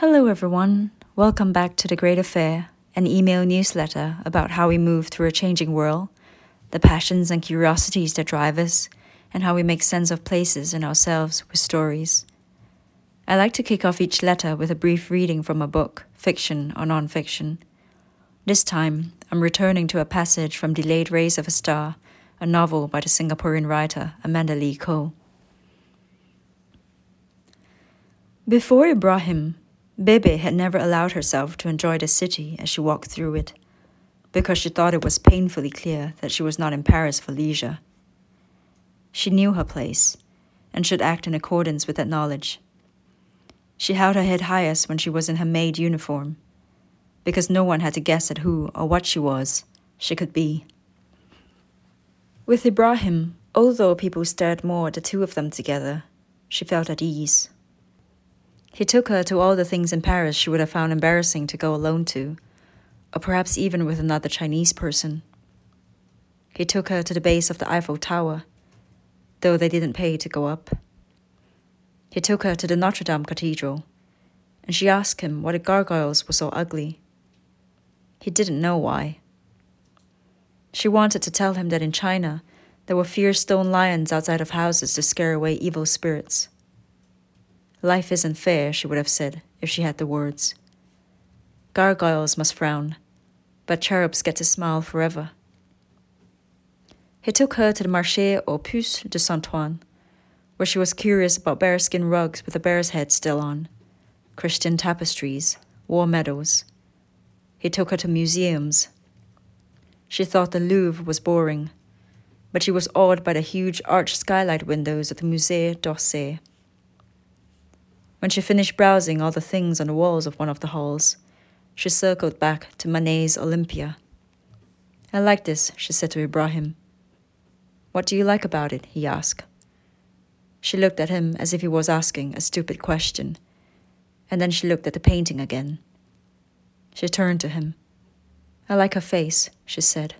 Hello, everyone. Welcome back to The Great Affair, an email newsletter about how we move through a changing world, the passions and curiosities that drive us, and how we make sense of places and ourselves with stories. I like to kick off each letter with a brief reading from a book, fiction or non fiction. This time, I'm returning to a passage from Delayed Rays of a Star, a novel by the Singaporean writer Amanda Lee Koe. Before Ibrahim, Bébé had never allowed herself to enjoy the city as she walked through it, because she thought it was painfully clear that she was not in Paris for leisure. She knew her place, and should act in accordance with that knowledge. She held her head highest when she was in her maid uniform, because no one had to guess at who or what she was, she could be. With Ibrahim, although people stared more at the two of them together, she felt at ease. He took her to all the things in Paris she would have found embarrassing to go alone to, or perhaps even with another Chinese person. He took her to the base of the Eiffel Tower, though they didn't pay to go up. He took her to the Notre Dame Cathedral, and she asked him why the gargoyles were so ugly. He didn't know why. She wanted to tell him that in China there were fierce stone lions outside of houses to scare away evil spirits. Life isn't fair, she would have said, if she had the words. Gargoyles must frown, but cherubs get to smile forever. He took her to the Marché aux Puces de Saint Ouen, where she was curious about bearskin rugs with a bear's head still on, Christian tapestries, war medals. He took her to museums, she thought the Louvre was boring, but she was awed by the huge arched skylight windows of the Musée d'Orsay. When she finished browsing all the things on the walls of one of the halls, she circled back to Manet's Olympia. I like this, she said to Ibrahim. What do you like about it? he asked. She looked at him as if he was asking a stupid question, and then she looked at the painting again. She turned to him. I like her face, she said.